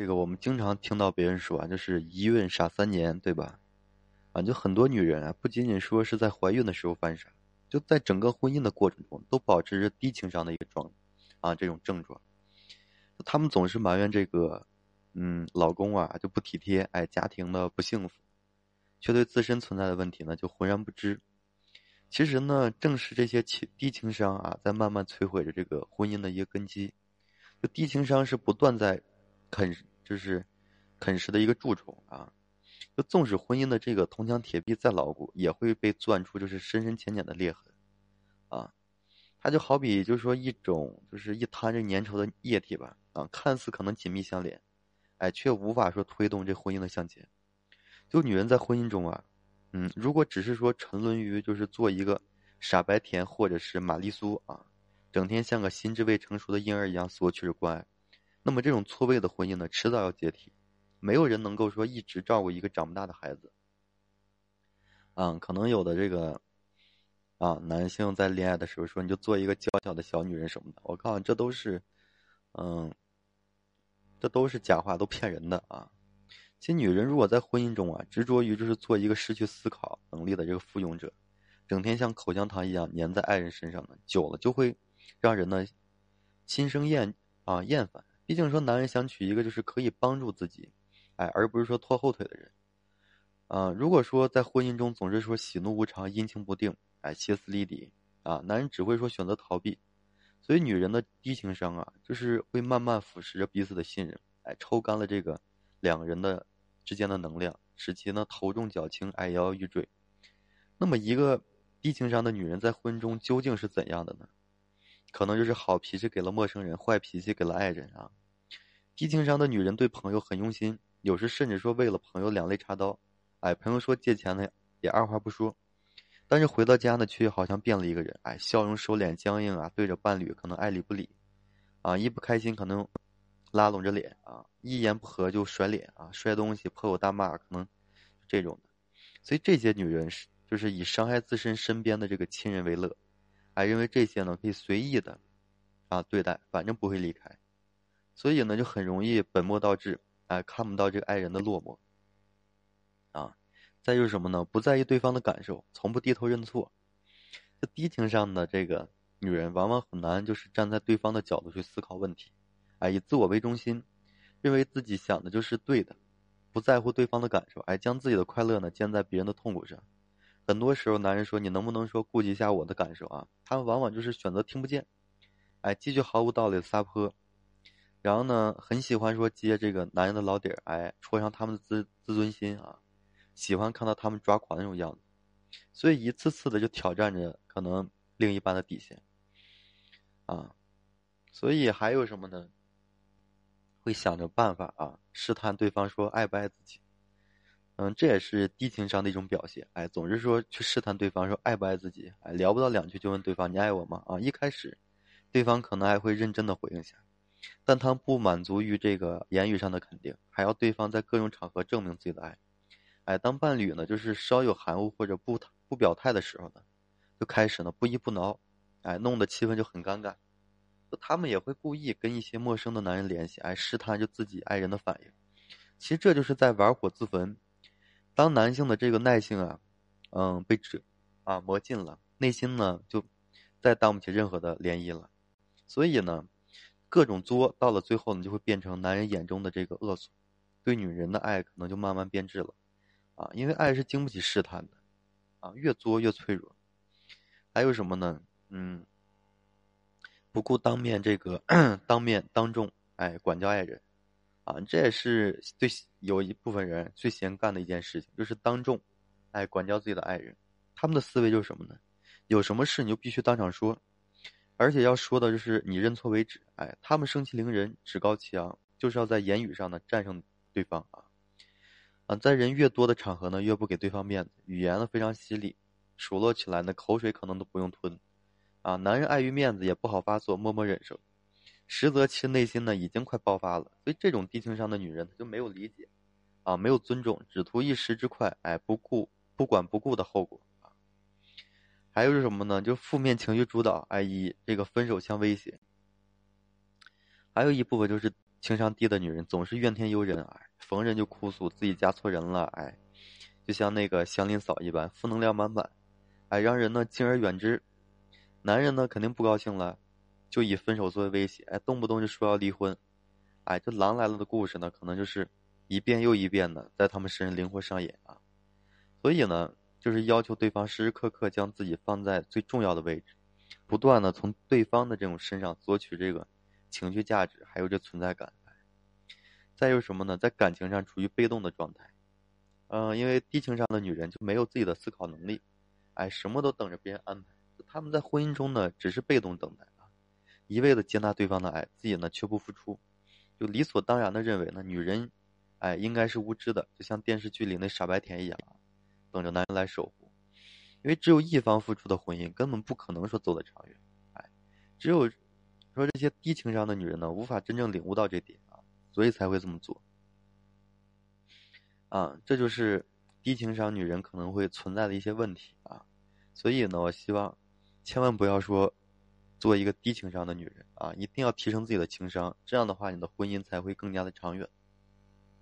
这个我们经常听到别人说啊，就是一孕傻三年，对吧？啊，就很多女人啊，不仅仅说是在怀孕的时候犯傻，就在整个婚姻的过程中都保持着低情商的一个状啊这种症状。他们总是埋怨这个，嗯，老公啊就不体贴，哎，家庭的不幸福，却对自身存在的问题呢就浑然不知。其实呢，正是这些情低情商啊，在慢慢摧毁着这个婚姻的一个根基。就低情商是不断在啃，就是啃食的一个蛀虫啊。就纵使婚姻的这个铜墙铁壁再牢固，也会被钻出就是深深浅浅的裂痕啊。它就好比就是说一种就是一滩这粘稠的液体吧啊，看似可能紧密相连，哎，却无法说推动这婚姻的向前。就女人在婚姻中啊。嗯，如果只是说沉沦于就是做一个傻白甜或者是玛丽苏啊，整天像个心智未成熟的婴儿一样索取着关爱，那么这种错位的婚姻呢，迟早要解体。没有人能够说一直照顾一个长不大的孩子。嗯，可能有的这个啊，男性在恋爱的时候说你就做一个娇小的小女人什么的，我告诉你，这都是嗯，这都是假话，都骗人的啊。其实，女人如果在婚姻中啊，执着于就是做一个失去思考能力的这个附庸者，整天像口香糖一样粘在爱人身上呢，久了就会让人呢心生厌啊厌烦。毕竟说，男人想娶一个就是可以帮助自己，哎，而不是说拖后腿的人。啊，如果说在婚姻中总是说喜怒无常、阴晴不定，哎，歇斯底里啊，男人只会说选择逃避。所以，女人的低情商啊，就是会慢慢腐蚀着彼此的信任，哎，抽干了这个两个人的。之间的能量，使其呢头重脚轻，哎摇摇欲坠。那么，一个低情商的女人在婚中究竟是怎样的呢？可能就是好脾气给了陌生人，坏脾气给了爱人啊。低情商的女人对朋友很用心，有时甚至说为了朋友两肋插刀。哎，朋友说借钱呢，也二话不说。但是回到家呢，却好像变了一个人。哎，笑容收敛僵硬啊，对着伴侣可能爱理不理，啊，一不开心可能。拉拢着脸啊，一言不合就甩脸啊，摔东西、破口大骂，可能这种的。所以这些女人是就是以伤害自身身边的这个亲人为乐，哎认为这些呢可以随意的啊对待，反正不会离开。所以呢就很容易本末倒置，哎，看不到这个爱人的落寞啊。再就是什么呢？不在意对方的感受，从不低头认错。这低情商的这个女人，往往很难就是站在对方的角度去思考问题。哎，以自我为中心，认为自己想的就是对的，不在乎对方的感受，哎，将自己的快乐呢建在别人的痛苦上。很多时候，男人说你能不能说顾及一下我的感受啊？他们往往就是选择听不见，哎，继续毫无道理的撒泼，然后呢，很喜欢说揭这个男人的老底儿，哎，戳伤他们的自自尊心啊，喜欢看到他们抓狂那种样子，所以一次次的就挑战着可能另一半的底线，啊，所以还有什么呢？会想着办法啊，试探对方说爱不爱自己，嗯，这也是低情商的一种表现。哎，总是说去试探对方说爱不爱自己，哎，聊不到两句就问对方你爱我吗？啊，一开始，对方可能还会认真的回应一下，但他不满足于这个言语上的肯定，还要对方在各种场合证明自己的爱。哎，当伴侣呢就是稍有含糊或者不不表态的时候呢，就开始呢不依不挠，哎，弄得气氛就很尴尬。他们也会故意跟一些陌生的男人联系，哎，试探着自己爱人的反应。其实这就是在玩火自焚。当男性的这个耐性啊，嗯，被折啊磨尽了，内心呢就再当不起任何的涟漪了。所以呢，各种作到了最后呢，就会变成男人眼中的这个恶俗，对女人的爱可能就慢慢变质了。啊，因为爱是经不起试探的，啊，越作越脆弱。还有什么呢？嗯。不顾当面这个当面当众哎管教爱人，啊，这也是最有一部分人最先干的一件事情，就是当众哎管教自己的爱人。他们的思维就是什么呢？有什么事你就必须当场说，而且要说的就是你认错为止。哎，他们盛气凌人，趾高气昂，就是要在言语上呢战胜对方啊。啊，在人越多的场合呢，越不给对方面子，语言呢非常犀利，数落起来呢口水可能都不用吞。啊，男人碍于面子也不好发作，默默忍受，实则其内心呢已经快爆发了。所以这种低情商的女人，她就没有理解，啊，没有尊重，只图一时之快，哎，不顾不管不顾的后果。还有是什么呢？就负面情绪主导，哎，以这个分手相威胁。还有一部分就是情商低的女人总是怨天尤人，哎，逢人就哭诉自己嫁错人了，哎，就像那个祥林嫂一般，负能量满满，哎，让人呢敬而远之。男人呢肯定不高兴了，就以分手作为威胁，哎，动不动就说要离婚，哎，这狼来了的故事呢，可能就是一遍又一遍的在他们身上灵活上演啊。所以呢，就是要求对方时时刻刻将自己放在最重要的位置。不断的从对方的这种身上索取这个情绪价值，还有这存在感。再有什么呢？在感情上处于被动的状态，嗯，因为低情商的女人就没有自己的思考能力，哎，什么都等着别人安排。他们在婚姻中呢，只是被动等待啊，一味的接纳对方的爱，自己呢却不付出，就理所当然的认为呢，女人，哎，应该是无知的，就像电视剧里那傻白甜一样，等着男人来守护。因为只有一方付出的婚姻根本不可能说走得长远，哎，只有说这些低情商的女人呢，无法真正领悟到这点啊，所以才会这么做。啊，这就是低情商女人可能会存在的一些问题啊，所以呢，我希望千万不要说做一个低情商的女人啊，一定要提升自己的情商，这样的话，你的婚姻才会更加的长远。